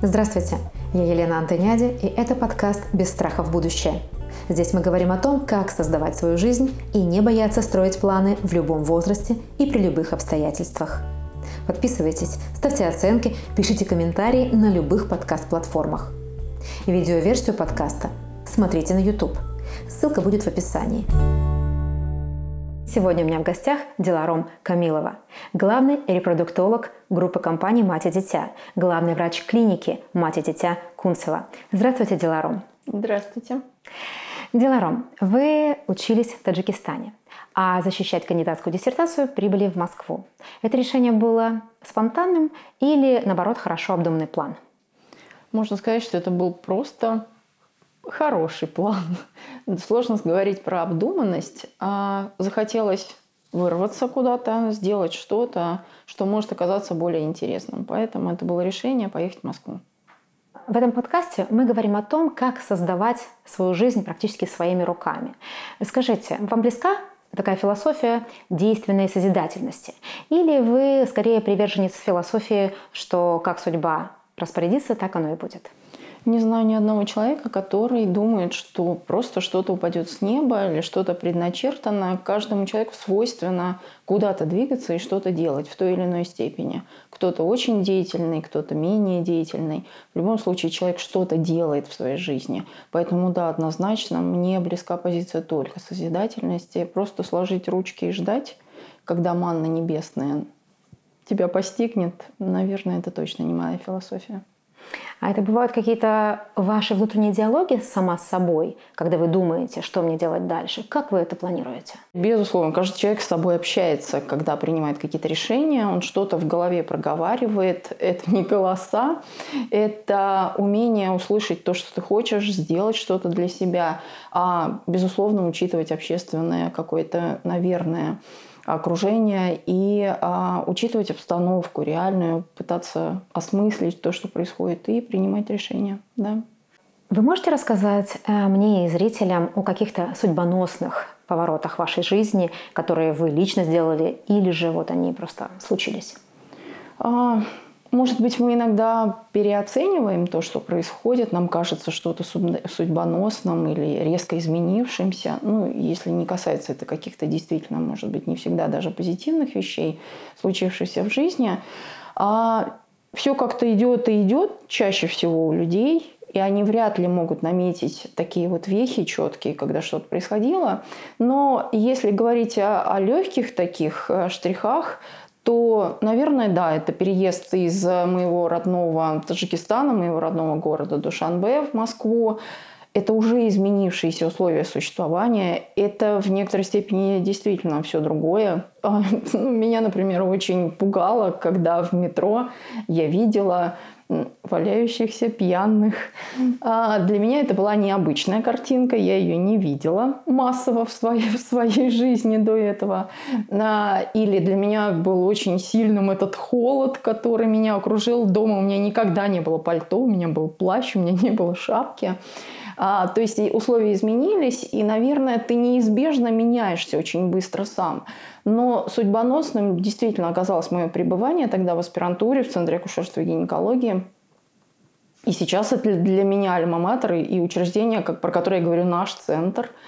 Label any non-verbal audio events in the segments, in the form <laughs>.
Здравствуйте, я Елена Антоняди, и это подкаст «Без страха в будущее». Здесь мы говорим о том, как создавать свою жизнь и не бояться строить планы в любом возрасте и при любых обстоятельствах. Подписывайтесь, ставьте оценки, пишите комментарии на любых подкаст-платформах. Видеоверсию подкаста смотрите на YouTube. Ссылка будет в описании. Сегодня у меня в гостях Деларом Камилова, главный репродуктолог группы компаний «Мать и дитя», главный врач клиники «Мать и дитя» Кунцева. Здравствуйте, Деларом. Здравствуйте. Деларом, вы учились в Таджикистане, а защищать кандидатскую диссертацию прибыли в Москву. Это решение было спонтанным или, наоборот, хорошо обдуманный план? Можно сказать, что это был просто хороший план. <laughs> Сложно говорить про обдуманность. А захотелось вырваться куда-то, сделать что-то, что может оказаться более интересным. Поэтому это было решение поехать в Москву. В этом подкасте мы говорим о том, как создавать свою жизнь практически своими руками. Скажите, вам близка такая философия действенной созидательности? Или вы скорее приверженец философии, что как судьба распорядится, так оно и будет? Не знаю ни одного человека, который думает, что просто что-то упадет с неба или что-то предначертано. Каждому человеку свойственно куда-то двигаться и что-то делать в той или иной степени. Кто-то очень деятельный, кто-то менее деятельный. В любом случае человек что-то делает в своей жизни. Поэтому да, однозначно мне близка позиция только созидательности. Просто сложить ручки и ждать, когда манна небесная тебя постигнет, наверное, это точно не моя философия. А это бывают какие-то ваши внутренние диалоги сама с собой, когда вы думаете, что мне делать дальше? Как вы это планируете? Безусловно, каждый человек с собой общается, когда принимает какие-то решения, он что-то в голове проговаривает. Это не голоса, это умение услышать то, что ты хочешь, сделать что-то для себя, а, безусловно, учитывать общественное какое-то, наверное, окружения и а, учитывать обстановку реальную, пытаться осмыслить то, что происходит, и принимать решения. Да. Вы можете рассказать э, мне и зрителям о каких-то судьбоносных поворотах вашей жизни, которые вы лично сделали, или же вот они просто случились? А, может быть, мы иногда переоцениваем то, что происходит, нам кажется что-то судьбоносным или резко изменившимся. Ну, если не касается это каких-то действительно, может быть, не всегда даже позитивных вещей, случившихся в жизни. А все как-то идет и идет чаще всего у людей, и они вряд ли могут наметить такие вот вехи четкие, когда что-то происходило. Но если говорить о, о легких таких э, штрихах, то, наверное, да, это переезд из моего родного Таджикистана, моего родного города Душанбе в Москву. Это уже изменившиеся условия существования. Это в некоторой степени действительно все другое. А, <laughs> ну, меня, например, очень пугало, когда в метро я видела валяющихся пьяных. А для меня это была необычная картинка, я ее не видела массово в своей, в своей жизни до этого. А, или для меня был очень сильным этот холод, который меня окружил. Дома у меня никогда не было пальто, у меня был плащ, у меня не было шапки. А, то есть условия изменились, и, наверное, ты неизбежно меняешься очень быстро сам. Но судьбоносным действительно оказалось мое пребывание тогда в аспирантуре в Центре акушерства и гинекологии. И сейчас это для меня альма-матер и учреждение, как, про которое я говорю, наш центр –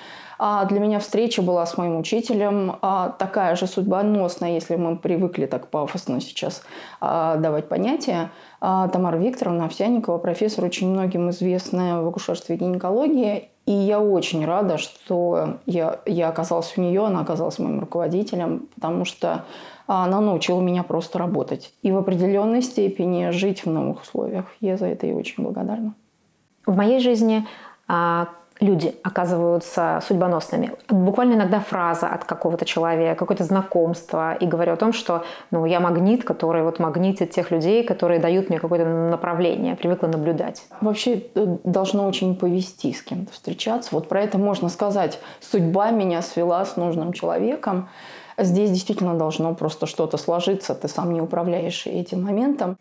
а для меня встреча была с моим учителем а, такая же судьбоносная, если мы привыкли так пафосно сейчас а, давать понятия. А, Тамара Викторовна Овсяникова, профессор, очень многим известная в акушерстве и гинекологии. И я очень рада, что я, я оказалась у нее, она оказалась моим руководителем, потому что она научила меня просто работать. И в определенной степени жить в новых условиях. Я за это ей очень благодарна. В моей жизни люди оказываются судьбоносными. Буквально иногда фраза от какого-то человека, какое-то знакомство, и говорю о том, что ну, я магнит, который вот магнитит тех людей, которые дают мне какое-то направление, привыкла наблюдать. Вообще э, должно очень повести с кем-то встречаться. Вот про это можно сказать. Судьба меня свела с нужным человеком. Здесь действительно должно просто что-то сложиться, ты сам не управляешь этим моментом.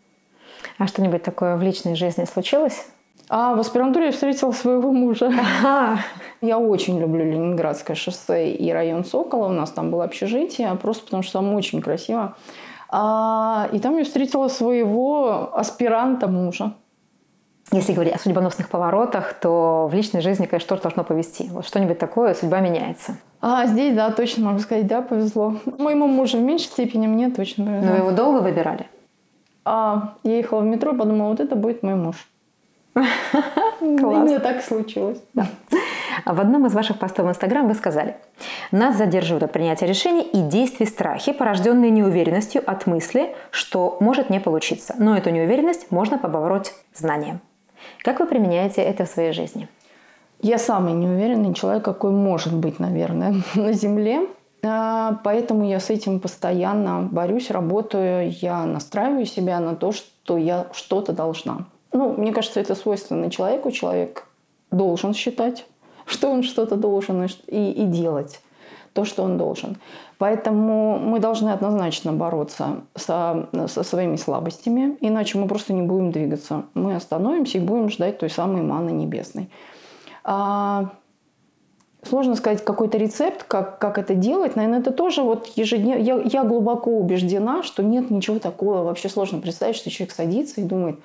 А что-нибудь такое в личной жизни случилось? А в аспирантуре я встретила своего мужа. Ага. Я очень люблю Ленинградское шоссе и район Сокола. У нас там было общежитие, просто потому что там очень красиво. А, и там я встретила своего аспиранта мужа. если говорить о судьбоносных поворотах, то в личной жизни, конечно, тоже должно повести. Вот что-нибудь такое, судьба меняется. А здесь, да, точно могу сказать, да, повезло. Моему мужу в меньшей степени, мне точно повезло. Но его долго выбирали? А, я ехала в метро, подумала, вот это будет мой муж. <laughs> Класс. И так случилось. Да. В одном из ваших постов в Инстаграм вы сказали, нас задерживают от принятия решений и действий страхи, порожденные неуверенностью от мысли, что может не получиться. Но эту неуверенность можно побороть знанием. Как вы применяете это в своей жизни? Я самый неуверенный человек, какой может быть, наверное, <laughs> на Земле. А, поэтому я с этим постоянно борюсь, работаю. Я настраиваю себя на то, что я что-то должна. Ну, мне кажется, это свойственно человеку. Человек должен считать, <laughs> что он что-то должен и, и делать то, что он должен. Поэтому мы должны однозначно бороться со, со своими слабостями, иначе мы просто не будем двигаться. Мы остановимся и будем ждать той самой маны небесной. А, сложно сказать какой-то рецепт, как, как это делать. Наверное, это тоже вот ежедневно. Я, я глубоко убеждена, что нет ничего такого. Вообще сложно представить, что человек садится и думает,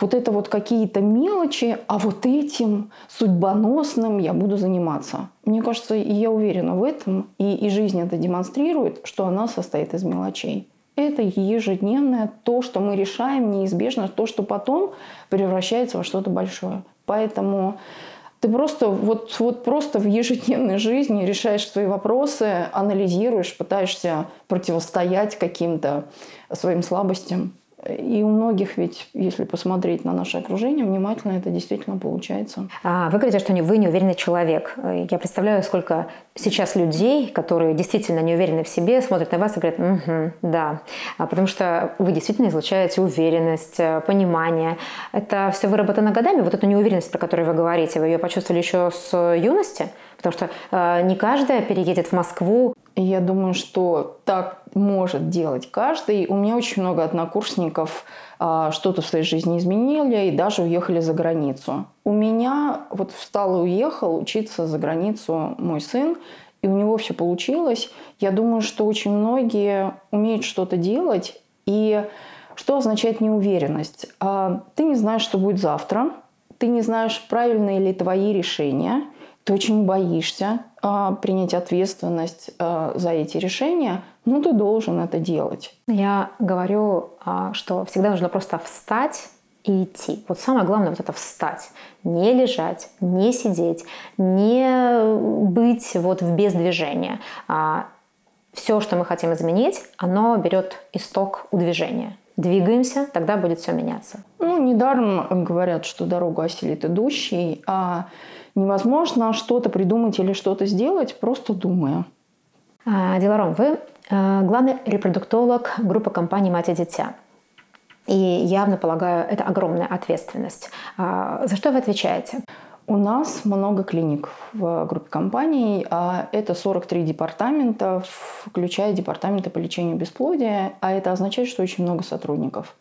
вот это вот какие-то мелочи, а вот этим судьбоносным я буду заниматься. Мне кажется, и я уверена в этом, и, и жизнь это демонстрирует, что она состоит из мелочей. Это ежедневное то, что мы решаем, неизбежно то, что потом превращается во что-то большое. Поэтому ты просто вот, вот просто в ежедневной жизни решаешь свои вопросы, анализируешь, пытаешься противостоять каким-то своим слабостям. И у многих ведь, если посмотреть на наше окружение внимательно, это действительно получается. А, вы говорите, что вы неуверенный человек. Я представляю, сколько сейчас людей, которые действительно не уверены в себе, смотрят на вас и говорят, угу, да. А потому что вы действительно излучаете уверенность, э, понимание. Это все выработано годами. Вот эту неуверенность, про которую вы говорите, вы ее почувствовали еще с юности? Потому что э, не каждая переедет в Москву я думаю, что так может делать каждый. У меня очень много однокурсников а, что-то в своей жизни изменили и даже уехали за границу. У меня вот встал и уехал учиться за границу мой сын, и у него все получилось. Я думаю, что очень многие умеют что-то делать, и что означает неуверенность? А, ты не знаешь, что будет завтра, ты не знаешь, правильные ли твои решения, ты очень боишься э, принять ответственность э, за эти решения, ну ты должен это делать. Я говорю, э, что всегда нужно просто встать и идти. Вот самое главное вот это встать. Не лежать, не сидеть, не быть вот в бездвижении. А все, что мы хотим изменить, оно берет исток у движения. Двигаемся, тогда будет все меняться. Ну, недаром говорят, что дорогу осилит идущий, а невозможно что-то придумать или что-то сделать, просто думая. А, Диларом, вы а, главный репродуктолог группы компании «Мать и дитя». И явно полагаю, это огромная ответственность. А, за что вы отвечаете? У нас много клиник в группе компаний. Это 43 департамента, включая департаменты по лечению бесплодия. А это означает, что очень много сотрудников.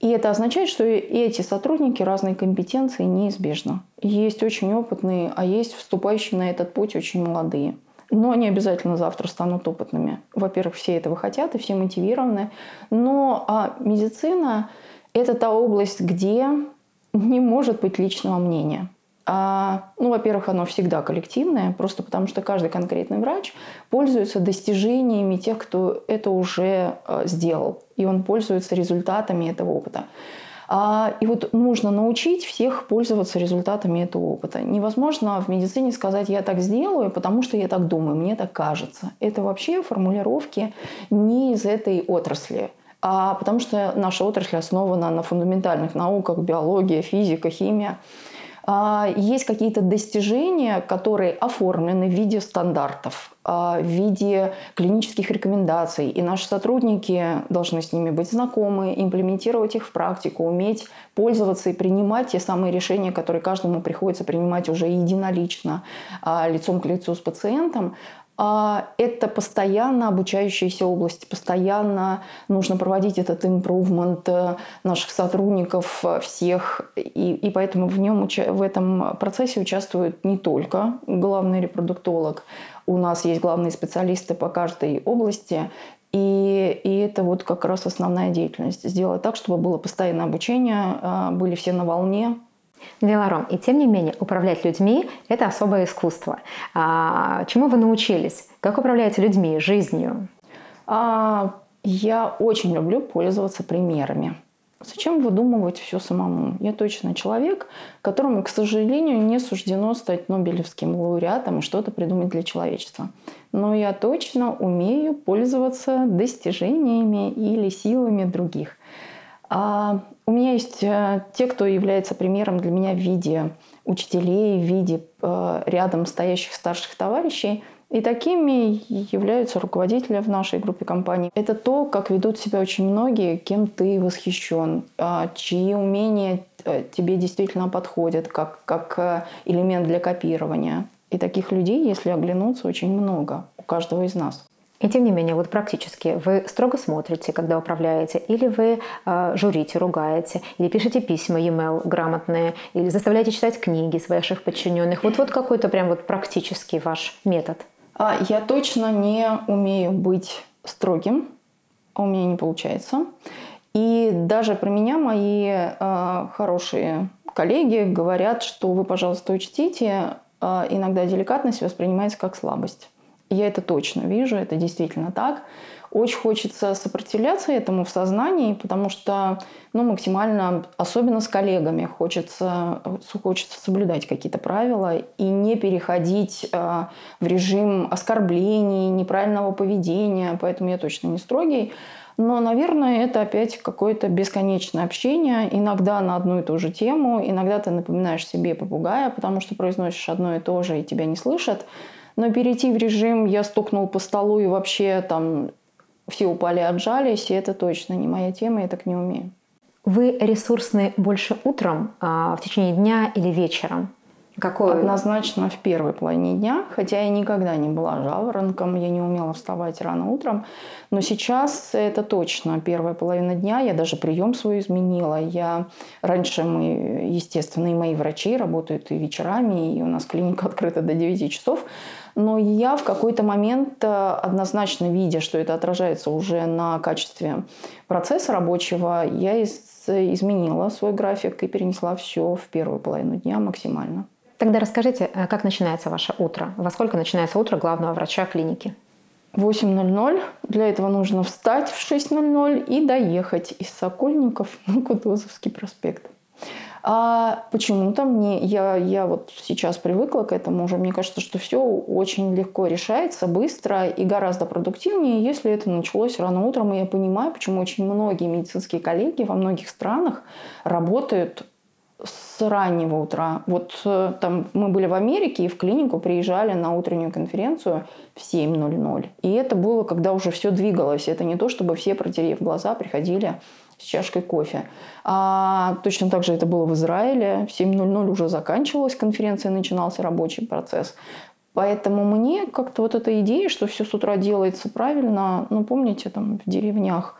И это означает, что эти сотрудники разной компетенции неизбежно. Есть очень опытные, а есть вступающие на этот путь очень молодые. Но они обязательно завтра станут опытными. Во-первых, все этого хотят и все мотивированы. Но а медицина – это та область, где не может быть личного мнения. А, ну, во-первых, оно всегда коллективное, просто потому что каждый конкретный врач пользуется достижениями тех, кто это уже а, сделал, и он пользуется результатами этого опыта. А, и вот нужно научить всех пользоваться результатами этого опыта. Невозможно в медицине сказать «я так сделаю, потому что я так думаю, мне так кажется». Это вообще формулировки не из этой отрасли. А потому что наша отрасль основана на фундаментальных науках, биология, физика, химия. А, есть какие-то достижения, которые оформлены в виде стандартов, а, в виде клинических рекомендаций. И наши сотрудники должны с ними быть знакомы, имплементировать их в практику, уметь пользоваться и принимать те самые решения, которые каждому приходится принимать уже единолично, а, лицом к лицу с пациентом. А, это постоянно обучающаяся область, постоянно нужно проводить этот импровмент э, наших сотрудников э, всех, и, и поэтому в, нем, в этом процессе участвует не только главный репродуктолог, у нас есть главные специалисты по каждой области, И, и это вот как раз основная деятельность. Сделать так, чтобы было постоянное обучение, а, были все на волне, Велором. И тем не менее, управлять людьми – это особое искусство. А, чему вы научились? Как управляете людьми, жизнью? А, я очень люблю пользоваться примерами. Зачем выдумывать все самому? Я точно человек, которому, к сожалению, не суждено стать Нобелевским лауреатом и что-то придумать для человечества. Но я точно умею пользоваться достижениями или силами других. А у меня есть э, те, кто является примером для меня в виде учителей, в виде э, рядом стоящих старших товарищей – и такими являются руководители в нашей группе компаний. Это то, как ведут себя очень многие, кем ты восхищен, а, чьи умения э, тебе действительно подходят как, как элемент для копирования. И таких людей, если оглянуться, очень много у каждого из нас. И тем не менее, вот практически вы строго смотрите, когда управляете, или вы э, журите, ругаете, или пишете письма e-mail грамотные, или заставляете читать книги своих подчиненных. Вот вот какой-то прям вот практический ваш метод. А я точно не умею быть строгим, у меня не получается. И даже про меня мои э, хорошие коллеги говорят, что вы, пожалуйста, учтите, э, иногда деликатность воспринимается как слабость. Я это точно вижу, это действительно так. Очень хочется сопротивляться этому в сознании, потому что ну, максимально, особенно с коллегами, хочется, хочется соблюдать какие-то правила и не переходить э, в режим оскорблений, неправильного поведения. Поэтому я точно не строгий. Но, наверное, это опять какое-то бесконечное общение, иногда на одну и ту же тему, иногда ты напоминаешь себе попугая, потому что произносишь одно и то же, и тебя не слышат. Но перейти в режим «я стукнул по столу и вообще там все упали, отжались, это точно не моя тема, я так не умею. Вы ресурсны больше утром, а, в течение дня или вечером? Какой? Однозначно в первой половине дня, хотя я никогда не была жаворонком, я не умела вставать рано утром, но сейчас это точно первая половина дня, я даже прием свой изменила. Я раньше мы, естественно, и мои врачи работают и вечерами, и у нас клиника открыта до 9 часов, но я в какой-то момент, э, однозначно видя, что это отражается уже на качестве процесса рабочего, я из изменила свой график и перенесла все в первую половину дня максимально. Тогда расскажите, э, как начинается ваше утро? Во сколько начинается утро главного врача клиники? 8.00. Для этого нужно встать в 6.00 и доехать из Сокольников на Кутузовский проспект. А почему-то мне, я, я вот сейчас привыкла к этому уже, мне кажется, что все очень легко решается, быстро и гораздо продуктивнее, если это началось рано утром. И я понимаю, почему очень многие медицинские коллеги во многих странах работают с раннего утра. Вот э, там мы были в Америке и в клинику приезжали на утреннюю конференцию в 7.00. И это было, когда уже все двигалось. Это не то, чтобы все, протерев глаза, приходили с чашкой кофе. А точно так же это было в Израиле. В 7.00 уже заканчивалась конференция, начинался рабочий процесс. Поэтому мне как-то вот эта идея, что все с утра делается правильно, ну, помните, там в деревнях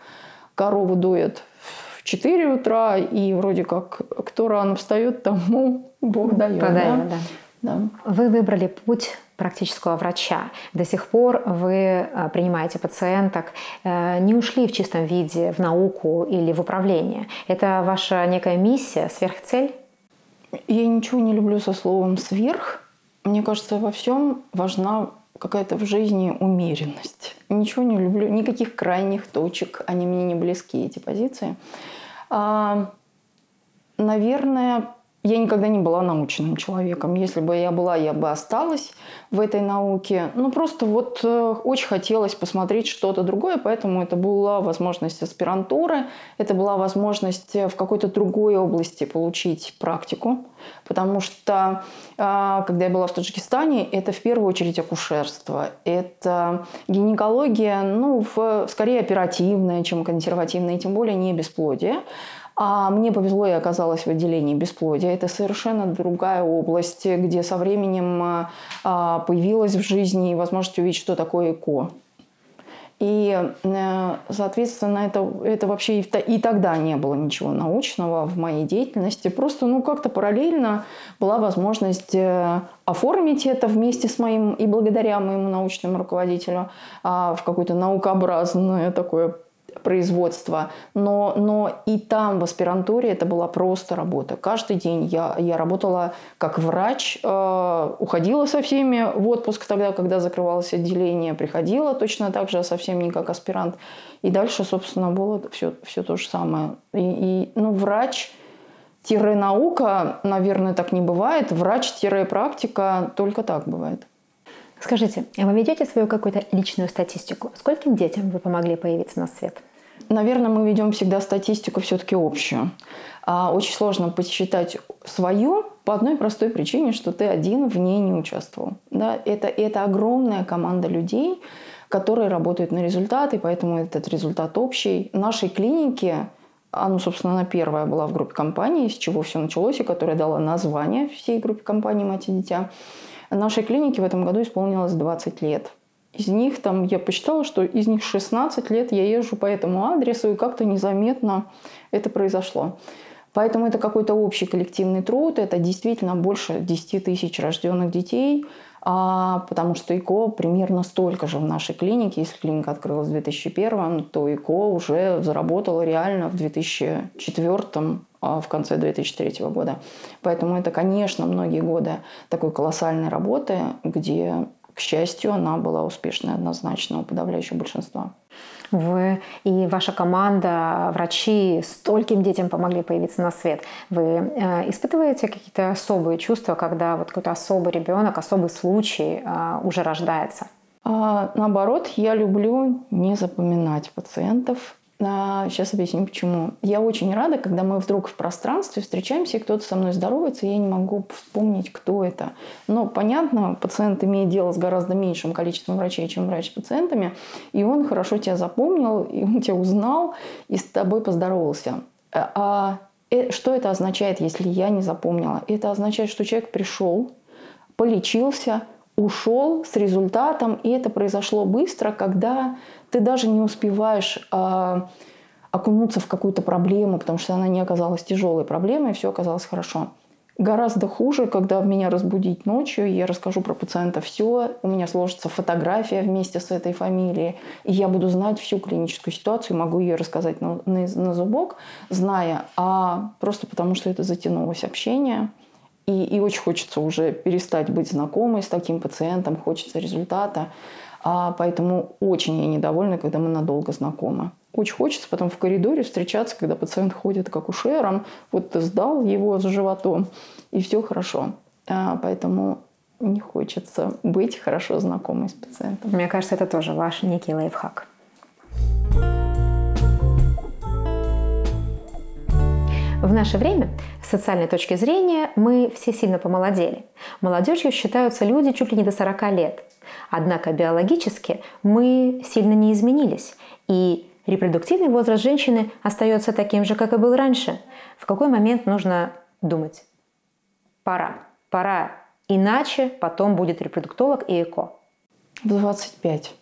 корову доят в 4 утра, и вроде как кто рано встает, тому Бог дает. Подает, да? Да. да. Вы выбрали путь практического врача. До сих пор вы э, принимаете пациенток, э, не ушли в чистом виде в науку или в управление. Это ваша некая миссия, сверхцель? Я ничего не люблю со словом «сверх». Мне кажется, во всем важна какая-то в жизни умеренность. Ничего не люблю, никаких крайних точек, они мне не близки, эти позиции. А, наверное, я никогда не была научным человеком. Если бы я была, я бы осталась в этой науке. Ну, просто вот э, очень хотелось посмотреть что-то другое, поэтому это была возможность аспирантуры, это была возможность в какой-то другой области получить практику. Потому что, э, когда я была в Таджикистане, это в первую очередь акушерство. Это гинекология, ну, в, скорее оперативная, чем консервативная, и тем более не бесплодие. А мне повезло, я оказалась в отделении бесплодия. Это совершенно другая область, где со временем а, появилась в жизни возможность увидеть, что такое ЭКО. И, э, соответственно, это, это вообще и, тогда не было ничего научного в моей деятельности. Просто, ну, как-то параллельно была возможность э, оформить это вместе с моим и благодаря моему научному руководителю а, в какое-то наукообразное такое производства, но, но и там в аспирантуре это была просто работа. Каждый день я, я работала как врач, э, уходила со всеми в отпуск тогда, когда закрывалось отделение, приходила точно так же, а совсем не как аспирант. И дальше, собственно, было все, все то же самое. И, и ну, врач наука, наверное, так не бывает. Врач-практика только так бывает. Скажите, а вы ведете свою какую-то личную статистику? Скольким детям вы помогли появиться на свет? Наверное, мы ведем всегда статистику все-таки общую. А очень сложно посчитать свою по одной простой причине, что ты один в ней не участвовал. Да? Это, это огромная команда людей, которые работают на результат, и поэтому этот результат общий. Нашей клинике, она, собственно, она первая была в группе компаний, с чего все началось, и которая дала название всей группе компаний «Мать и дитя», Нашей клинике в этом году исполнилось 20 лет. Из них там, я посчитала, что из них 16 лет я езжу по этому адресу, и как-то незаметно это произошло. Поэтому это какой-то общий коллективный труд, это действительно больше 10 тысяч рожденных детей, потому что ИКО примерно столько же в нашей клинике. Если клиника открылась в 2001, то ИКО уже заработала реально в 2004 а, в конце 2003 года. Поэтому это, конечно, многие годы такой колоссальной работы, где, к счастью, она была успешной однозначно у подавляющего большинства. Вы и ваша команда, врачи, стольким детям помогли появиться на свет. Вы э, испытываете какие-то особые чувства, когда вот какой-то особый ребенок, особый случай э, уже рождается? А, наоборот, я люблю не запоминать пациентов, Сейчас объясню почему. Я очень рада, когда мы вдруг в пространстве встречаемся, и кто-то со мной здоровается, и я не могу вспомнить, кто это. Но понятно, пациент имеет дело с гораздо меньшим количеством врачей, чем врач с пациентами, и он хорошо тебя запомнил, и он тебя узнал, и с тобой поздоровался. Э, а э, что это означает, если я не запомнила? Это означает, что человек пришел, полечился, ушел с результатом, и это произошло быстро, когда ты даже не успеваешь э, окунуться в какую-то проблему, потому что она не оказалась тяжелой проблемой, и все оказалось хорошо. Гораздо хуже, когда меня разбудить ночью, я расскажу про пациента все, у меня сложится фотография вместе с этой фамилией, и я буду знать всю клиническую ситуацию, могу ее рассказать на, на, на зубок, зная, а просто потому что это затянулось общение – и, и очень хочется уже перестать быть знакомой с таким пациентом, хочется результата. А поэтому очень я недовольна, когда мы надолго знакомы. Очень хочется потом в коридоре встречаться, когда пациент ходит к акушерам, вот ты сдал его с животом, и все хорошо. А, поэтому не хочется быть хорошо знакомой с пациентом. Мне кажется, это тоже ваш некий лайфхак. В наше время, с социальной точки зрения, мы все сильно помолодели. Молодежью считаются люди чуть ли не до 40 лет. Однако биологически мы сильно не изменились. И репродуктивный возраст женщины остается таким же, как и был раньше. В какой момент нужно думать? Пора. Пора. Иначе потом будет репродуктолог и ЭКО. В 25.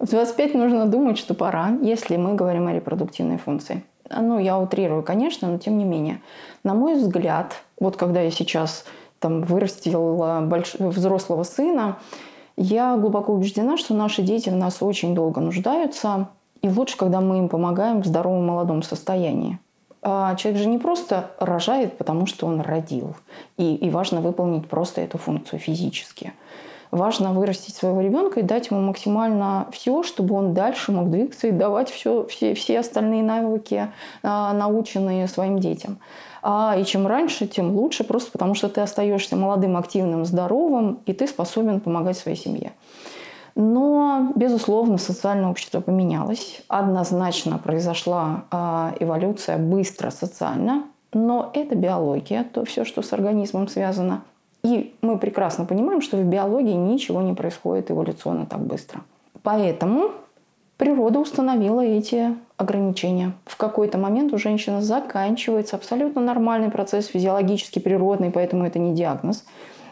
В 25 нужно думать, что пора, если мы говорим о репродуктивной функции ну, я утрирую, конечно, но тем не менее. На мой взгляд, вот когда я сейчас там вырастила больш... взрослого сына, я глубоко убеждена, что наши дети в нас очень долго нуждаются, и лучше, когда мы им помогаем в здоровом молодом состоянии. А человек же не просто рожает, потому что он родил, и, и важно выполнить просто эту функцию физически – важно вырастить своего ребенка и дать ему максимально все, чтобы он дальше мог двигаться и давать все, все, все остальные навыки, а, наученные своим детям. А, и чем раньше, тем лучше, просто потому что ты остаешься молодым, активным, здоровым, и ты способен помогать своей семье. Но, безусловно, социальное общество поменялось. Однозначно произошла э, эволюция быстро социально, но это биология, то все, что с организмом связано. И мы прекрасно понимаем, что в биологии ничего не происходит эволюционно так быстро. Поэтому природа установила эти ограничения. В какой-то момент у женщины заканчивается абсолютно нормальный процесс, физиологически природный, поэтому это не диагноз.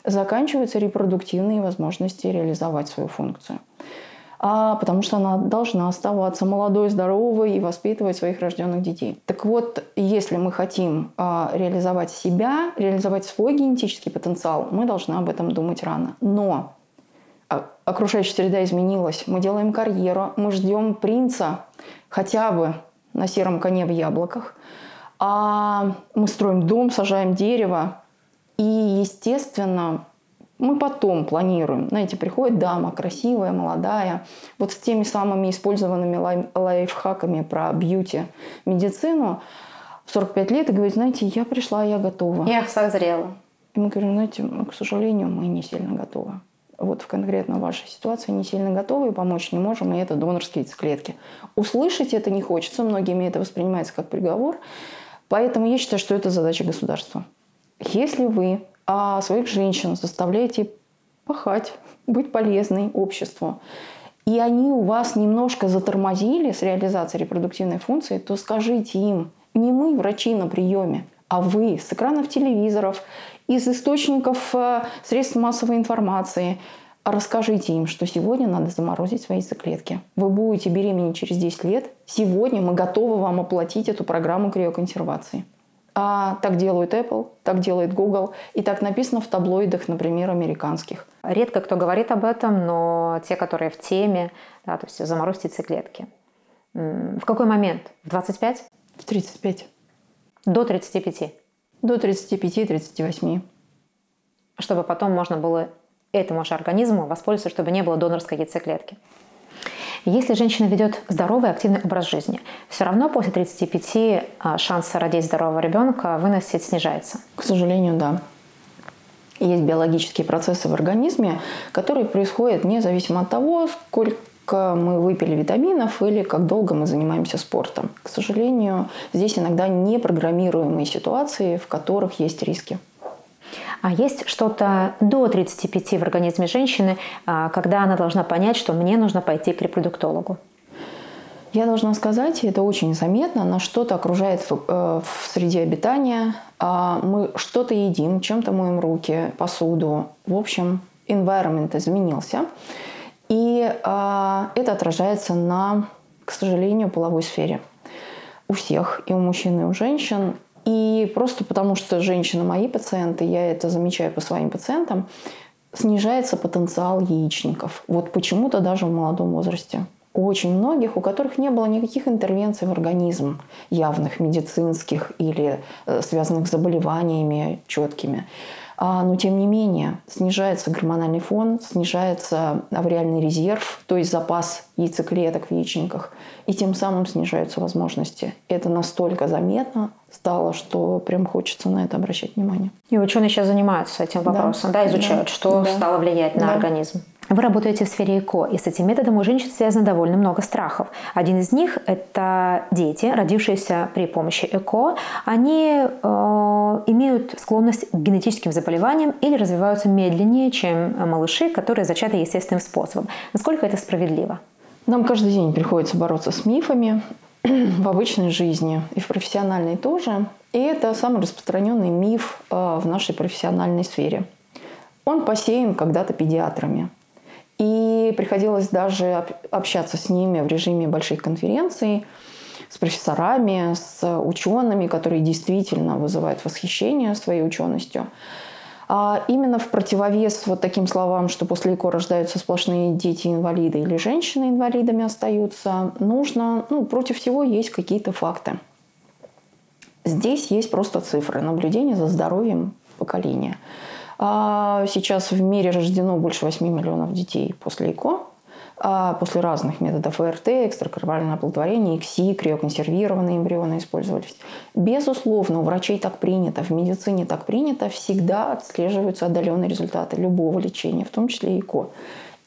Заканчиваются репродуктивные возможности реализовать свою функцию. А потому что она должна оставаться молодой, здоровой и воспитывать своих рожденных детей. Так вот, если мы хотим а, реализовать себя, реализовать свой генетический потенциал, мы должны об этом думать рано. Но а, окружающая среда изменилась, мы делаем карьеру, мы ждем принца хотя бы на сером коне в яблоках, а мы строим дом, сажаем дерево, и, естественно, мы потом планируем. Знаете, приходит дама красивая, молодая, вот с теми самыми использованными лай- лайфхаками про бьюти, медицину, в 45 лет и говорит, знаете, я пришла, я готова. Я созрела. И мы говорим, знаете, к сожалению, мы не сильно готовы. Вот в конкретно вашей ситуации не сильно готовы и помочь не можем, и это донорские яйцеклетки. Услышать это не хочется, многими это воспринимается как приговор. Поэтому я считаю, что это задача государства. Если вы а своих женщин заставляете пахать, быть полезной обществу, и они у вас немножко затормозили с реализацией репродуктивной функции, то скажите им, не мы, врачи на приеме, а вы с экранов телевизоров, из источников э, средств массовой информации, расскажите им, что сегодня надо заморозить свои яйцеклетки. Вы будете беременеть через 10 лет. Сегодня мы готовы вам оплатить эту программу криоконсервации. А так делают Apple, так делает Google, и так написано в таблоидах, например, американских. Редко кто говорит об этом, но те, которые в теме, да, то есть заморозить яйцеклетки. В какой момент? В 25? В 35. До 35? До 35-38. Чтобы потом можно было этому же организму воспользоваться, чтобы не было донорской яйцеклетки. Если женщина ведет здоровый, активный образ жизни, все равно после 35 а, шанс родить здорового ребенка выносить снижается. К сожалению, да. Есть биологические процессы в организме, которые происходят независимо от того, сколько мы выпили витаминов или как долго мы занимаемся спортом. К сожалению, здесь иногда непрограммируемые ситуации, в которых есть риски. А есть что-то до 35 в организме женщины, а, когда она должна понять, что мне нужно пойти к репродуктологу? Я должна сказать, это очень заметно, нас что-то окружает в, э, в среде обитания, а мы что-то едим, чем-то моем руки, посуду. В общем, environment изменился. И а, это отражается на, к сожалению, половой сфере. У всех, и у мужчин, и у женщин. И просто потому, что женщины мои пациенты, я это замечаю по своим пациентам, снижается потенциал яичников. Вот почему-то даже в молодом возрасте. У очень многих, у которых не было никаких интервенций в организм, явных медицинских или э, связанных с заболеваниями четкими. А, но тем не менее снижается гормональный фон, снижается авриальный резерв, то есть запас яйцеклеток в яичниках, и тем самым снижаются возможности. Это настолько заметно стало, что прям хочется на это обращать внимание. И ученые сейчас занимаются этим вопросом, да, да изучают, да. что да. стало влиять на да. организм. Вы работаете в сфере ЭКО, и с этим методом у женщин связано довольно много страхов. Один из них – это дети, родившиеся при помощи ЭКО. Они э, имеют склонность к генетическим заболеваниям или развиваются медленнее, чем малыши, которые зачаты естественным способом. Насколько это справедливо? Нам каждый день приходится бороться с мифами <clears throat> в обычной жизни и в профессиональной тоже. И это самый распространенный миф э, в нашей профессиональной сфере. Он посеян когда-то педиатрами. И приходилось даже общаться с ними в режиме больших конференций, с профессорами, с учеными, которые действительно вызывают восхищение своей ученостью. А именно в противовес вот таким словам, что после ЭКО рождаются сплошные дети-инвалиды или женщины инвалидами остаются, нужно, ну, против всего есть какие-то факты. Здесь есть просто цифры наблюдения за здоровьем поколения. А сейчас в мире рождено больше 8 миллионов детей после ЭКО, а после разных методов ОРТ, экстракорпоральное оплодотворение, ИКСИ, криоконсервированные эмбрионы использовались. Безусловно, у врачей так принято, в медицине так принято, всегда отслеживаются отдаленные результаты любого лечения, в том числе ЭКО.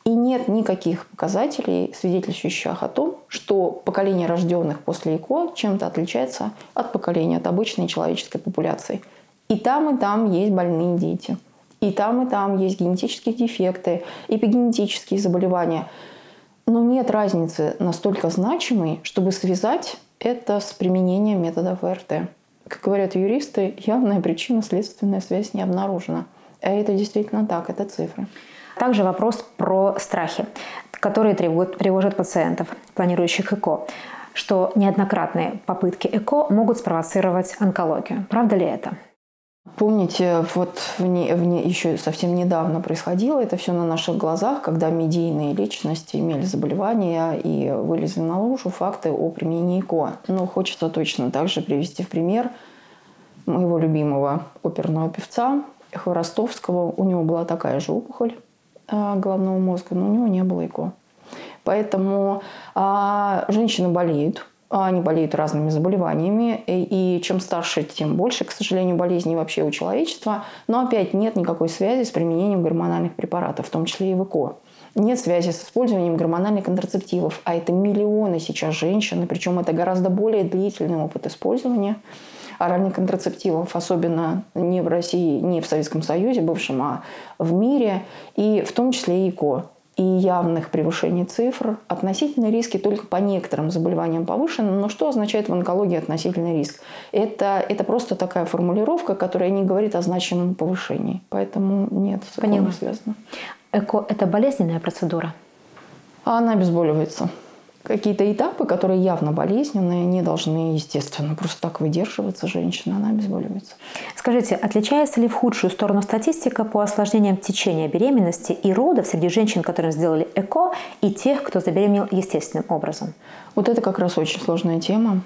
И нет никаких показателей, свидетельствующих о том, что поколение рожденных после ЭКО чем-то отличается от поколения, от обычной человеческой популяции. И там, и там есть больные дети – и там, и там есть генетические дефекты, эпигенетические заболевания. Но нет разницы настолько значимой, чтобы связать это с применением методов ВРТ. Как говорят юристы, явная причина следственная связь не обнаружена. А это действительно так, это цифры. также вопрос про страхи, которые тревожат пациентов, планирующих ЭКО что неоднократные попытки ЭКО могут спровоцировать онкологию. Правда ли это? Помните, вот в не, в не, еще совсем недавно происходило это все на наших глазах, когда медийные личности имели заболевания и вылезли на лужу факты о применении ИКО. Но хочется точно также привести в пример моего любимого оперного певца Хворостовского. У него была такая же опухоль а, головного мозга, но у него не было ИКО. Поэтому а, женщины болеют, они болеют разными заболеваниями, и чем старше, тем больше, к сожалению, болезней вообще у человечества. Но опять нет никакой связи с применением гормональных препаратов, в том числе и ВКО. Нет связи с использованием гормональных контрацептивов, а это миллионы сейчас женщин, причем это гораздо более длительный опыт использования оральных контрацептивов, особенно не в России, не в Советском Союзе бывшем, а в мире, и в том числе и ИКО и явных превышений цифр. Относительные риски только по некоторым заболеваниям повышены. Но что означает в онкологии относительный риск? Это, это просто такая формулировка, которая не говорит о значимом повышении. Поэтому нет, с Поняла. связано. ЭКО – это болезненная процедура? Она обезболивается какие-то этапы, которые явно болезненные, не должны, естественно, просто так выдерживаться женщина, она обезболивается. Скажите, отличается ли в худшую сторону статистика по осложнениям течения беременности и родов среди женщин, которым сделали ЭКО, и тех, кто забеременел естественным образом? Вот это как раз очень сложная тема.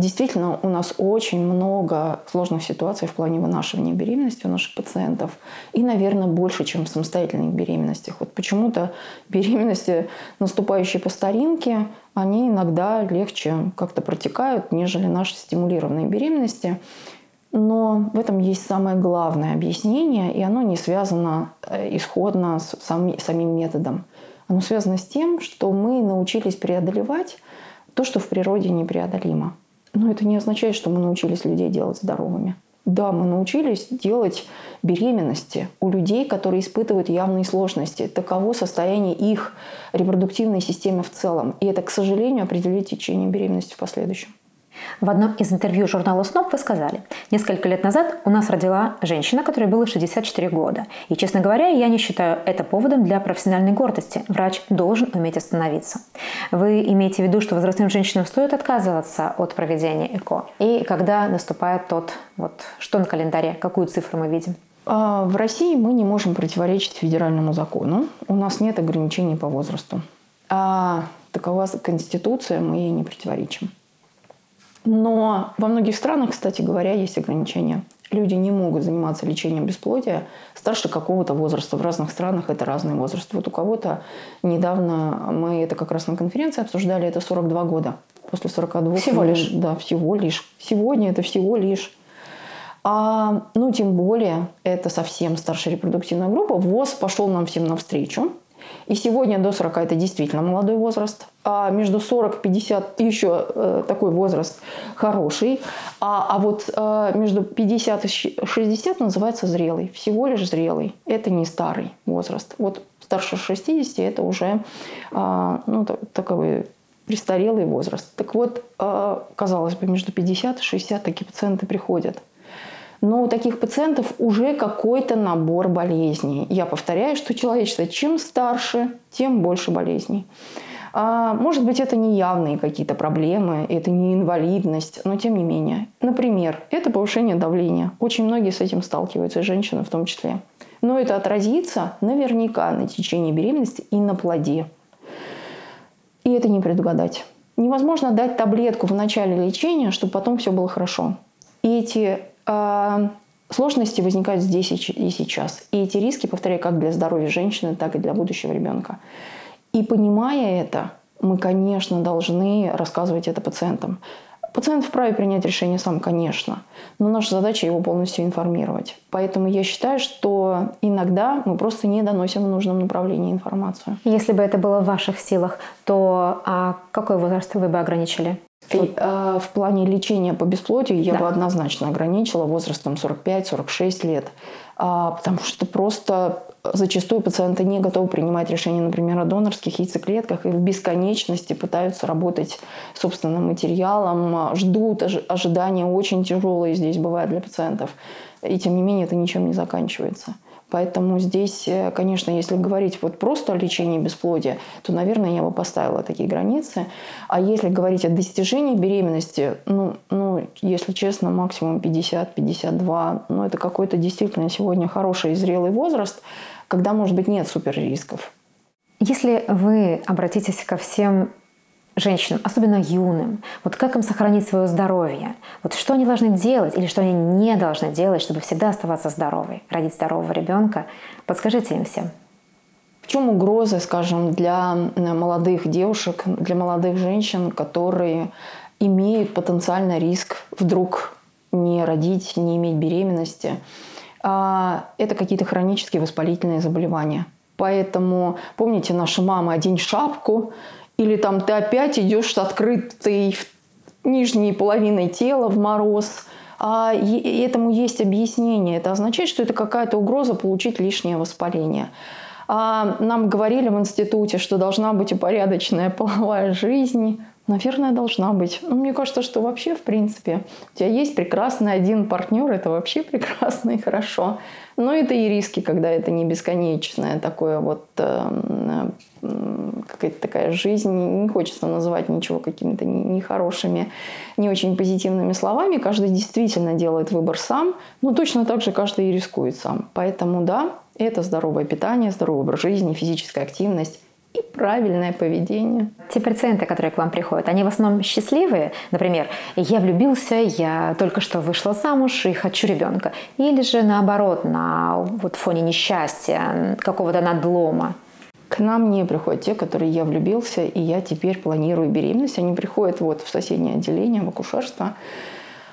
Действительно, у нас очень много сложных ситуаций в плане вынашивания беременности у наших пациентов. И, наверное, больше, чем в самостоятельных беременностях. Вот почему-то беременности, наступающие по старинке, они иногда легче как-то протекают, нежели наши стимулированные беременности. Но в этом есть самое главное объяснение, и оно не связано э, исходно с самим методом. Оно связано с тем, что мы научились преодолевать то, что в природе непреодолимо. Но это не означает, что мы научились людей делать здоровыми. Да, мы научились делать беременности у людей, которые испытывают явные сложности. Таково состояние их репродуктивной системы в целом. И это, к сожалению, определит течение беременности в последующем. В одном из интервью журнала СНОП вы сказали, несколько лет назад у нас родила женщина, которой было 64 года. И, честно говоря, я не считаю это поводом для профессиональной гордости. Врач должен уметь остановиться. Вы имеете в виду, что возрастным женщинам стоит отказываться от проведения ЭКО? И когда наступает тот, вот что на календаре, какую цифру мы видим? А, в России мы не можем противоречить федеральному закону. У нас нет ограничений по возрасту. А такова Конституция, мы ей не противоречим. Но во многих странах, кстати говоря, есть ограничения. Люди не могут заниматься лечением бесплодия старше какого-то возраста. В разных странах это разный возраст. Вот у кого-то недавно, мы это как раз на конференции обсуждали, это 42 года. После 42 Всего лишь? Да, всего лишь. Сегодня это всего лишь. А, ну, тем более, это совсем старшая репродуктивная группа. ВОЗ пошел нам всем навстречу. И сегодня до 40 это действительно молодой возраст. А между 40 и 50 еще э, такой возраст хороший. А, а вот э, между 50 и 60 называется зрелый. Всего лишь зрелый. Это не старый возраст. Вот старше 60 это уже э, ну, такой престарелый возраст. Так вот, э, казалось бы, между 50 и 60 такие пациенты приходят но у таких пациентов уже какой-то набор болезней. Я повторяю, что человечество чем старше, тем больше болезней. А, может быть, это не явные какие-то проблемы, это не инвалидность, но тем не менее. Например, это повышение давления. Очень многие с этим сталкиваются, женщины в том числе. Но это отразится наверняка на течение беременности и на плоде. И это не предугадать. Невозможно дать таблетку в начале лечения, чтобы потом все было хорошо. И эти сложности возникают здесь и сейчас. И эти риски, повторяю, как для здоровья женщины, так и для будущего ребенка. И понимая это, мы, конечно, должны рассказывать это пациентам. Пациент вправе принять решение сам, конечно, но наша задача его полностью информировать. Поэтому я считаю, что иногда мы просто не доносим в нужном направлении информацию. Если бы это было в ваших силах, то а какой возраст вы бы ограничили? Э, в плане лечения по бесплодию я да. бы однозначно ограничила возрастом 45-46 лет. А, потому что просто зачастую пациенты не готовы принимать решения, например, о донорских яйцеклетках и в бесконечности пытаются работать собственным материалом, ждут, ожидания очень тяжелые здесь бывают для пациентов. И тем не менее это ничем не заканчивается. Поэтому здесь, э, конечно, если говорить вот просто о лечении бесплодия, то, наверное, я бы поставила такие границы. А если говорить о достижении беременности, ну, ну если честно, максимум 50-52, ну, это какой-то действительно сегодня хороший и зрелый возраст, когда, может быть, нет суперрисков. Если вы обратитесь ко всем женщинам, особенно юным, вот как им сохранить свое здоровье? Вот что они должны делать или что они не должны делать, чтобы всегда оставаться здоровой, родить здорового ребенка? Подскажите им всем. В чем угрозы, скажем, для молодых девушек, для молодых женщин, которые имеют потенциальный риск вдруг не родить, не иметь беременности? А, это какие-то хронические воспалительные заболевания. Поэтому помните, наша мама «одень шапку», или там ты опять идешь с открытой нижней половиной тела в мороз. А этому есть объяснение. Это означает, что это какая-то угроза получить лишнее воспаление. А нам говорили в институте, что должна быть упорядоченная <laughs> половая жизнь. Наверное, должна быть. Но мне кажется, что вообще, в принципе, у тебя есть прекрасный один партнер, это вообще <laughs> прекрасно и хорошо. Но это и риски, когда это не бесконечное такое вот э, какая-то такая жизнь. Не хочется называть ничего какими-то нехорошими, не очень позитивными словами. Каждый действительно делает выбор сам, но точно так же каждый и рискует сам. Поэтому да, это здоровое питание, здоровый образ жизни, физическая активность и правильное поведение. Те пациенты, которые к вам приходят, они в основном счастливые? Например, я влюбился, я только что вышла замуж и хочу ребенка. Или же наоборот, на вот фоне несчастья, какого-то надлома? К нам не приходят те, которые я влюбился, и я теперь планирую беременность. Они приходят вот в соседнее отделение, в акушерство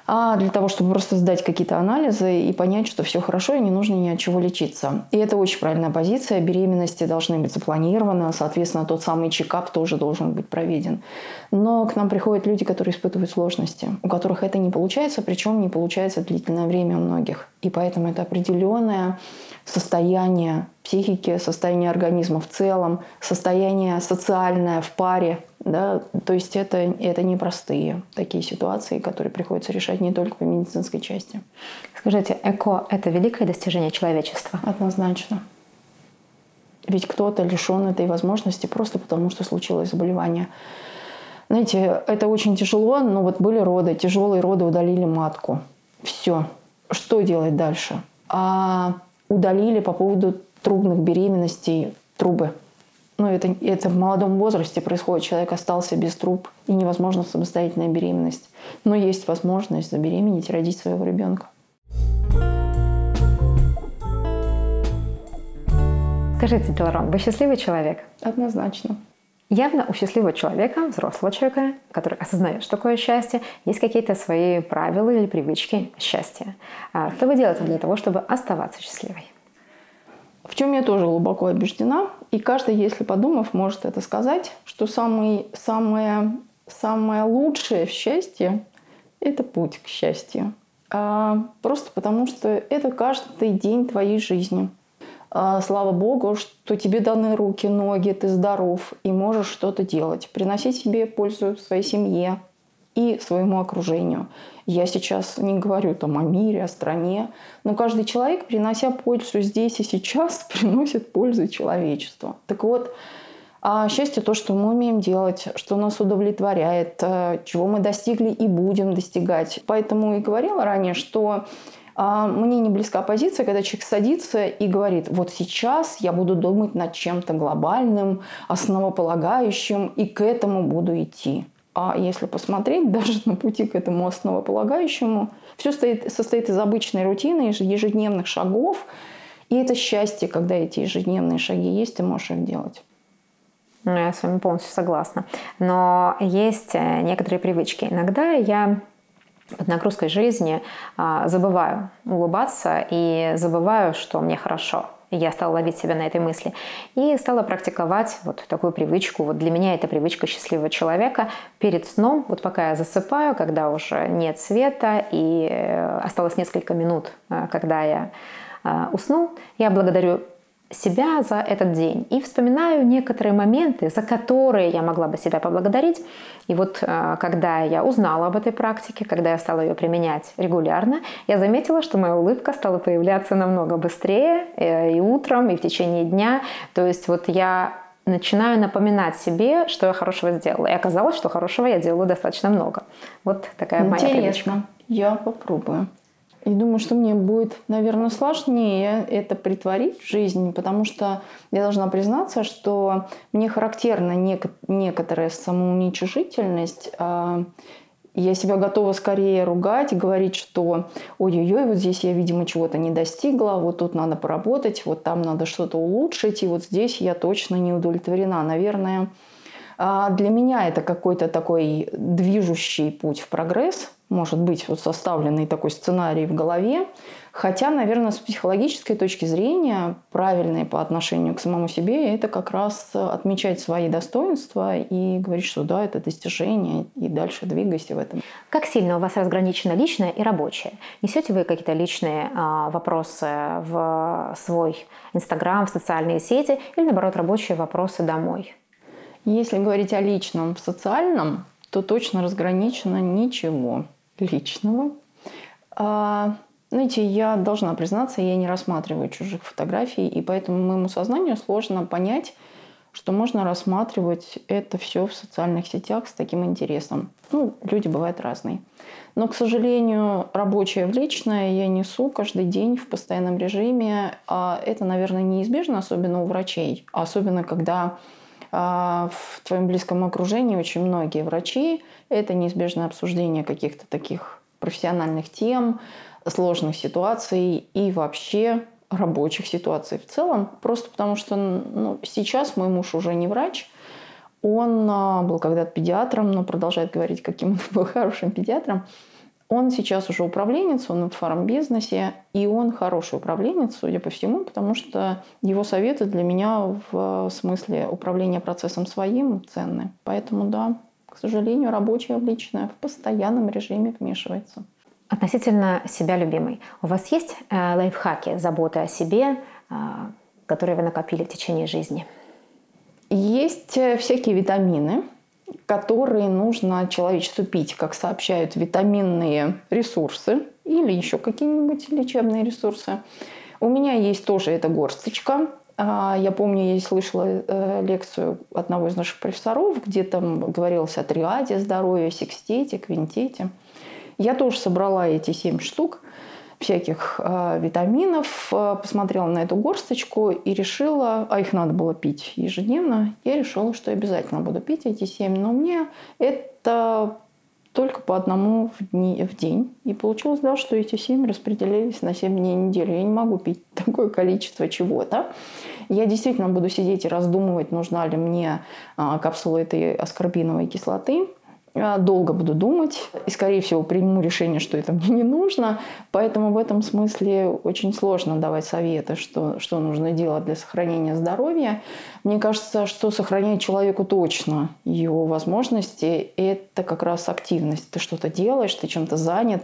а для того, чтобы просто сдать какие-то анализы и понять, что все хорошо и не нужно ни от чего лечиться. И это очень правильная позиция. Беременности должны быть запланированы, соответственно, тот самый чекап тоже должен быть проведен. Но к нам приходят люди, которые испытывают сложности, у которых это не получается, причем не получается длительное время у многих. И поэтому это определенное состояние психики, состояние организма в целом, состояние социальное в паре, да, то есть это, это непростые такие ситуации, которые приходится решать не только по медицинской части. Скажите, ЭКО – это великое достижение человечества? Однозначно. Ведь кто-то лишен этой возможности просто потому, что случилось заболевание. Знаете, это очень тяжело, но вот были роды, тяжелые роды удалили матку. Все. Что делать дальше? А удалили по поводу трубных беременностей трубы. Ну, это, это в молодом возрасте происходит. Человек остался без труб, и невозможно самостоятельная беременность. Но есть возможность забеременеть и родить своего ребенка. Скажите, Деларон, вы счастливый человек? Однозначно. Явно у счастливого человека, взрослого человека, который осознает, что такое счастье, есть какие-то свои правила или привычки счастья. А что вы делаете для того, чтобы оставаться счастливой? В чем я тоже глубоко убеждена, и каждый, если подумав, может это сказать, что самый, самое, самое лучшее в счастье – это путь к счастью. А, просто потому, что это каждый день твоей жизни. А, слава Богу, что тебе даны руки, ноги, ты здоров и можешь что-то делать, приносить себе пользу своей семье, и своему окружению. Я сейчас не говорю там о мире, о стране, но каждый человек, принося пользу здесь и сейчас, <laughs> приносит пользу человечеству. Так вот, а счастье то, что мы умеем делать, что нас удовлетворяет, э, чего мы достигли и будем достигать. Поэтому и говорила ранее, что мне не близка позиция, когда человек садится и говорит, вот сейчас я буду думать над чем-то глобальным, основополагающим, и к этому буду идти. А если посмотреть даже на пути к этому основополагающему, все стоит, состоит из обычной рутины, ежедневных шагов. И это счастье, когда эти ежедневные шаги есть, ты можешь их делать. Ну, я с вами полностью согласна. Но есть э, некоторые привычки. Иногда я под нагрузкой жизни а, забываю улыбаться и забываю, что мне хорошо я стала ловить себя на этой мысли. И стала практиковать вот такую привычку. Вот для меня это привычка счастливого человека. Перед сном, вот пока я засыпаю, когда уже нет света и э, осталось несколько минут, э, когда я э, уснул, я благодарю себя за этот день и вспоминаю некоторые моменты, за которые я могла бы себя поблагодарить. И вот э, когда я узнала об этой практике, когда я стала ее применять регулярно, я заметила, что моя улыбка стала появляться намного быстрее э, и утром, и в течение дня. То есть вот я начинаю напоминать себе, что я хорошего сделала. И оказалось, что хорошего я делаю достаточно много. Вот такая Интересно. моя привычка. Я попробую. И думаю, что мне будет, наверное, сложнее это притворить в жизнь, потому что я должна признаться, что мне характерна нек- некоторая самоуничижительность. А, я себя готова скорее ругать, говорить, что ой-ой-ой, вот здесь я, видимо, чего-то не достигла, вот тут надо поработать, вот там надо что-то улучшить, и вот здесь я точно не удовлетворена. Наверное, а, для меня это какой-то такой движущий путь в прогресс – может быть вот составленный такой сценарий в голове. Хотя, наверное, с психологической точки зрения, правильное по отношению к самому себе, это как раз отмечать свои достоинства и говорить, что да, это достижение, и дальше двигайся в этом. Как сильно у вас разграничено личное и рабочее? Несете вы какие-то личные а, вопросы в свой Инстаграм, в социальные сети, или наоборот рабочие вопросы домой? Если говорить о личном, в социальном, то точно разграничено ничего личного. А, знаете, я должна признаться, я не рассматриваю чужих фотографий, и поэтому моему сознанию сложно понять, что можно рассматривать это все в социальных сетях с таким интересом. Ну, люди бывают разные. Но, к сожалению, рабочее в личное я несу каждый день в постоянном режиме. А это, наверное, неизбежно, особенно у врачей. Особенно, когда а, в твоем близком окружении очень многие врачи. Это неизбежное обсуждение каких-то таких профессиональных тем, сложных ситуаций и вообще рабочих ситуаций в целом. Просто потому что ну, сейчас мой муж уже не врач. Он а, был когда-то педиатром, но продолжает говорить, каким он <laughs> был хорошим педиатром. Он сейчас уже управленец, он в фармбизнесе, и он хороший управленец, судя по всему, потому что его советы для меня в смысле управления процессом своим ценны. Поэтому да, к сожалению, рабочее в личное в постоянном режиме вмешивается. Относительно себя любимой. У вас есть э, лайфхаки, заботы о себе, э, которые вы накопили в течение жизни? Есть э, всякие витамины, которые нужно человечеству пить, как сообщают витаминные ресурсы или еще какие-нибудь лечебные ресурсы. У меня есть тоже эта горсточка. А, я помню, я слышала э, лекцию одного из наших профессоров, где там говорилось о триаде здоровья, секстете, квинтете. Я тоже собрала эти семь штук всяких э, витаминов, э, посмотрела на эту горсточку и решила, а их надо было пить ежедневно, я решила, что обязательно буду пить эти семь, но мне это только по одному в, дни, в день. И получилось, да, что эти семь распределились на семь дней недели. Я не могу пить <laughs> такое количество чего-то. Я действительно буду сидеть и раздумывать, нужна ли мне а, капсула этой аскорбиновой кислоты. А, долго буду думать и, скорее всего, приму решение, что это <laughs> мне не нужно. Поэтому в этом смысле очень сложно давать советы, что, что нужно делать для сохранения здоровья. Мне кажется, что сохраняет человеку точно его возможности – это как раз активность. Ты что-то делаешь, ты чем-то занят,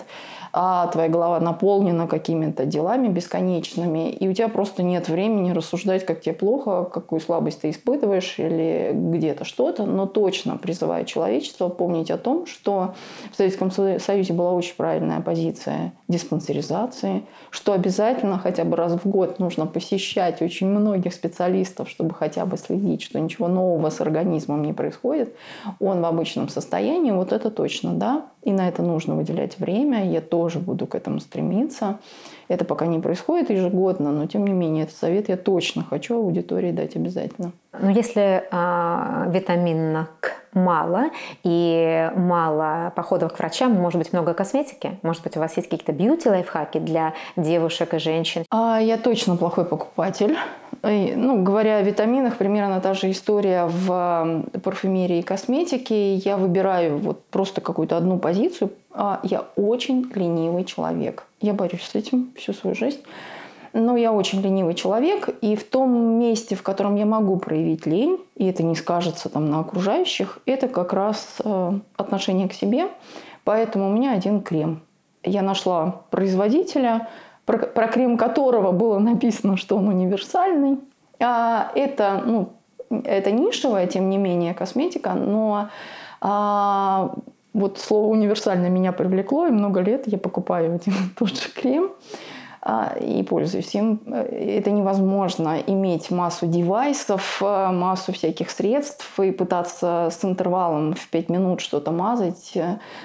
а твоя голова наполнена какими-то делами бесконечными, и у тебя просто нет времени рассуждать, как тебе плохо, какую слабость ты испытываешь или где-то что-то, но точно призываю человечество помнить о том, что в Советском Союзе была очень правильная позиция диспансеризации, что обязательно хотя бы раз в год нужно посещать очень многих специалистов, чтобы хотя бы следить, что ничего нового с организмом не происходит. Он в обычном состоянии, вот это точно, да, и на это нужно выделять время. Я тоже буду к этому стремиться. Это пока не происходит ежегодно, но тем не менее этот совет я точно хочу аудитории дать обязательно. Но если э, витаминок мало и мало походов к врачам, может быть много косметики, может быть у вас есть какие-то бьюти-лайфхаки для девушек и женщин? А, я точно плохой покупатель. Ну, говоря о витаминах, примерно та же история в парфюмерии и косметике. Я выбираю вот просто какую-то одну позицию. А я очень ленивый человек. Я борюсь с этим всю свою жизнь. Но я очень ленивый человек, и в том месте, в котором я могу проявить лень, и это не скажется там на окружающих, это как раз э, отношение к себе. Поэтому у меня один крем. Я нашла производителя, про, про крем которого было написано, что он универсальный. А, это, ну, это нишевая, тем не менее, косметика, но а, вот слово универсально меня привлекло, и много лет я покупаю один и тот же крем и пользуюсь им. Это невозможно иметь массу девайсов, а, массу всяких средств и пытаться с интервалом в 5 минут что-то мазать,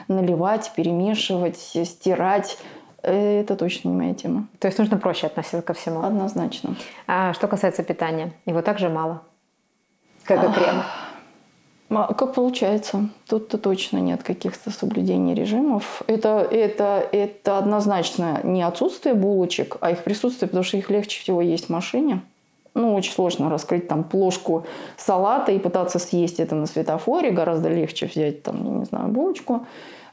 наливать, перемешивать, стирать. Это точно не моя тема. То есть нужно проще относиться ко всему? Однозначно. А что касается питания, его также мало, как и крема? А как получается? Тут-то точно нет каких-то соблюдений режимов. Это, это, это однозначно не отсутствие булочек, а их присутствие, потому что их легче всего есть в машине. Ну, очень сложно раскрыть там плошку салата и пытаться съесть это на светофоре. Гораздо легче взять там, не знаю, булочку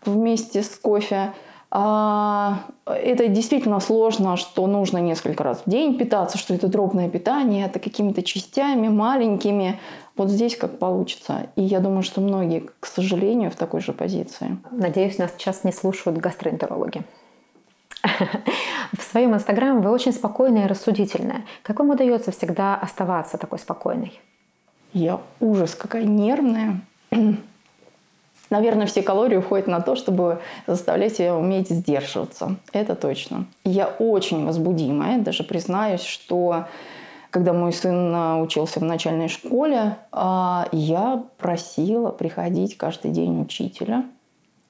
вместе с кофе. А, это действительно сложно, что нужно несколько раз в день питаться, что это дробное питание, это какими-то частями маленькими. Вот здесь как получится. И я думаю, что многие, к сожалению, в такой же позиции. Надеюсь, нас сейчас не слушают гастроэнтерологи. <laughs> В своем инстаграме вы очень спокойная и рассудительная. Как вам удается всегда оставаться такой спокойной? Я ужас какая нервная. <clears throat> Наверное, все калории уходят на то, чтобы заставлять себя уметь сдерживаться. Это точно. Я очень возбудимая. Даже признаюсь, что когда мой сын а, учился в начальной школе, а, я просила приходить каждый день учителя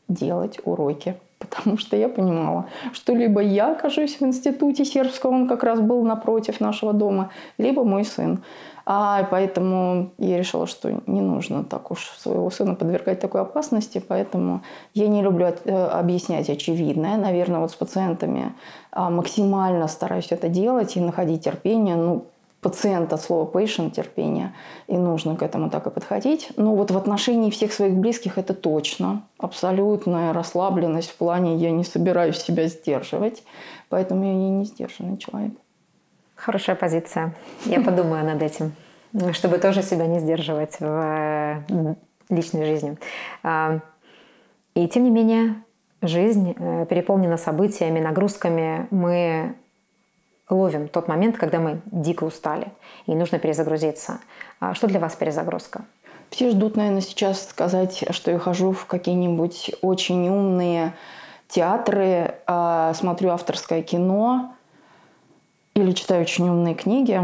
делать уроки. Потому что я понимала, что либо я окажусь в институте сербского, он как раз был напротив нашего дома, либо мой сын. А поэтому я решила, что не нужно так уж своего сына подвергать такой опасности, поэтому я не люблю э, объяснять очевидное. Наверное, вот с пациентами а, максимально стараюсь это делать и находить терпение. Ну, пациент от слова patient терпение, и нужно к этому так и подходить. Но вот в отношении всех своих близких это точно. Абсолютная расслабленность в плане я не собираюсь себя сдерживать, поэтому я не сдержанный человек. Хорошая позиция. Я подумаю над этим, чтобы тоже себя не сдерживать в э, личной жизни. А, и тем не менее, жизнь э, переполнена событиями, нагрузками. Мы ловим тот момент, когда мы дико устали и нужно перезагрузиться. А что для вас перезагрузка? Все ждут, наверное, сейчас сказать, что я хожу в какие-нибудь очень умные театры, а, смотрю авторское кино, или читаю очень умные книги.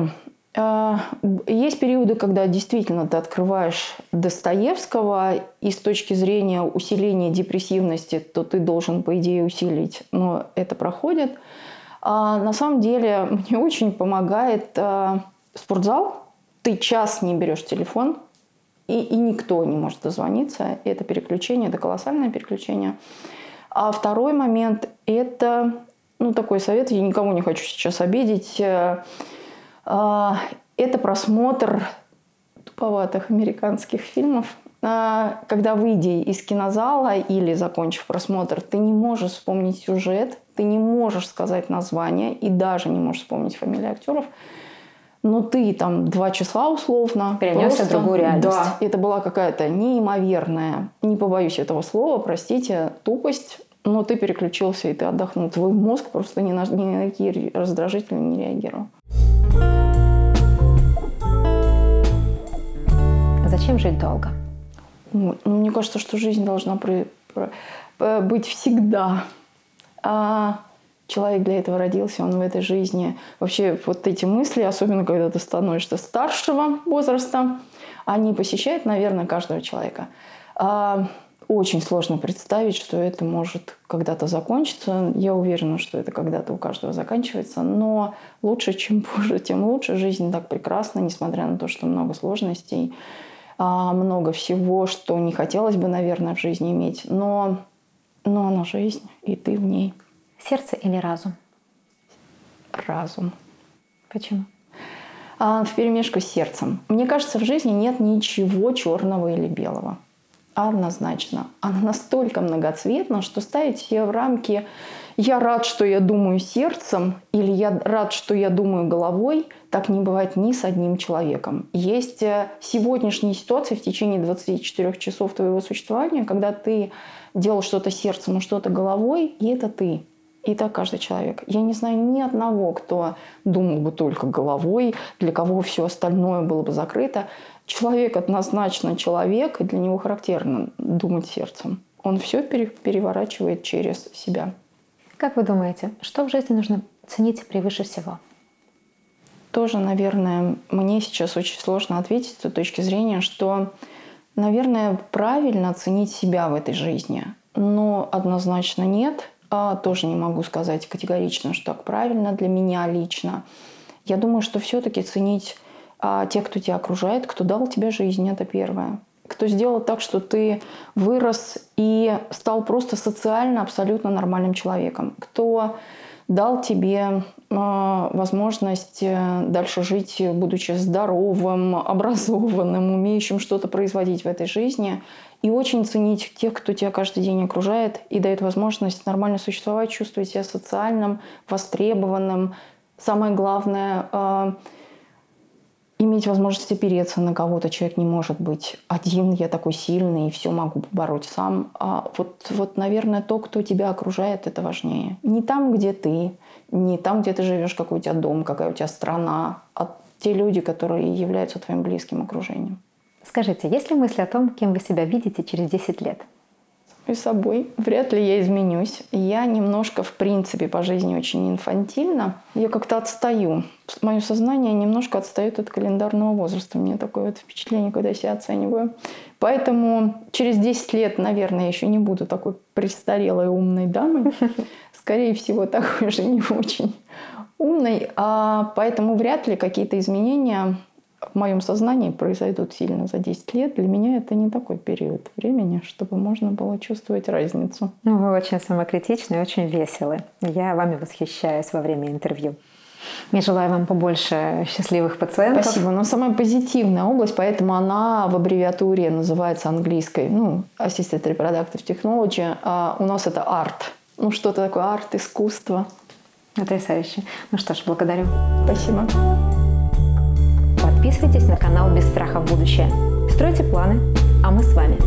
А, есть периоды, когда действительно ты открываешь Достоевского, и с точки зрения усиления депрессивности, то ты должен, по идее, усилить, но это проходит. А на самом деле <laughs> мне очень помогает а, спортзал. Ты час не берешь телефон, и, и никто не может дозвониться. Это переключение, это колоссальное переключение. А второй момент – это ну, такой совет, я никому не хочу сейчас обидеть. Э, а, это просмотр туповатых американских фильмов. Когда, выйдя из кинозала или закончив просмотр, ты не можешь вспомнить сюжет, ты не можешь сказать название и даже не можешь вспомнить фамилии актеров, но ты там два часа условно... Перенесся просто, в другую реальность. Да, это была какая-то неимоверная, не побоюсь этого слова, простите, тупость но ты переключился и ты отдохнул. Твой мозг просто ни на, ни на какие раздражители не реагировал. Зачем жить долго? Ну, мне кажется, что жизнь должна при, при, быть всегда. А человек для этого родился, он в этой жизни. Вообще вот эти мысли, особенно когда ты становишься старшего возраста, они посещают, наверное, каждого человека. А, очень сложно представить, что это может когда-то закончиться. Я уверена, что это когда-то у каждого заканчивается. Но лучше, чем позже, тем лучше. Жизнь так прекрасна, несмотря на то, что много сложностей, а, много всего, что не хотелось бы, наверное, в жизни иметь. Но, но она жизнь, и ты в ней. Сердце или разум? Разум. Почему? А, в перемешку с сердцем. Мне кажется, в жизни нет ничего черного или белого. Однозначно. Она настолько многоцветна, что ставить ее в рамки «я рад, что я думаю сердцем» или «я рад, что я думаю головой» так не бывает ни с одним человеком. Есть э, сегодняшние ситуации в течение 24 часов твоего существования, когда ты делал что-то сердцем, что-то головой, и это ты. И так каждый человек. Я не знаю ни одного, кто думал бы только головой, для кого все остальное было бы закрыто. Человек однозначно человек, и для него характерно думать сердцем. Он все переворачивает через себя. Как вы думаете, что в жизни нужно ценить превыше всего? Тоже, наверное, мне сейчас очень сложно ответить с той точки зрения, что, наверное, правильно оценить себя в этой жизни. Но однозначно нет. А тоже не могу сказать категорично, что так правильно для меня лично. Я думаю, что все-таки ценить а, тех, кто тебя окружает, кто дал тебе жизнь, это первое. Кто сделал так, что ты вырос и стал просто социально абсолютно нормальным человеком. Кто дал тебе а, возможность э, дальше жить, будучи здоровым, <laughs> образованным, умеющим что-то производить в этой жизни. И очень ценить тех, кто тебя каждый день окружает и дает возможность нормально существовать, чувствовать себя социальным, востребованным. Самое главное а, иметь возможность опереться на кого-то. Человек не может быть один, я такой сильный, и все могу побороть сам. А вот, вот, наверное, то, кто тебя окружает, это важнее. Не там, где ты, не там, где ты живешь, какой у тебя дом, какая у тебя страна, а те люди, которые являются твоим близким окружением. Скажите, есть ли мысли о том, кем вы себя видите через 10 лет? И собой. Вряд ли я изменюсь. Я немножко, в принципе, по жизни очень инфантильна. Я как-то отстаю. Мое сознание немножко отстает от календарного возраста. У меня такое вот впечатление, когда я себя оцениваю. Поэтому через 10 лет, наверное, я еще не буду такой престарелой умной дамой скорее всего, такой же не очень умный. А поэтому вряд ли какие-то изменения в моем сознании произойдут сильно за 10 лет. Для меня это не такой период времени, чтобы можно было чувствовать разницу. Ну, вы очень самокритичны и очень веселы. Я вами восхищаюсь во время интервью. Я желаю вам побольше счастливых пациентов. Спасибо. Но самая позитивная область, поэтому она в аббревиатуре называется английской, ну, Assisted Reproductive Technology. А у нас это арт ну, что-то такое арт, искусство. Потрясающе. Ну что ж, благодарю. Спасибо. Подписывайтесь на канал «Без страха в будущее». Стройте планы, а мы с вами.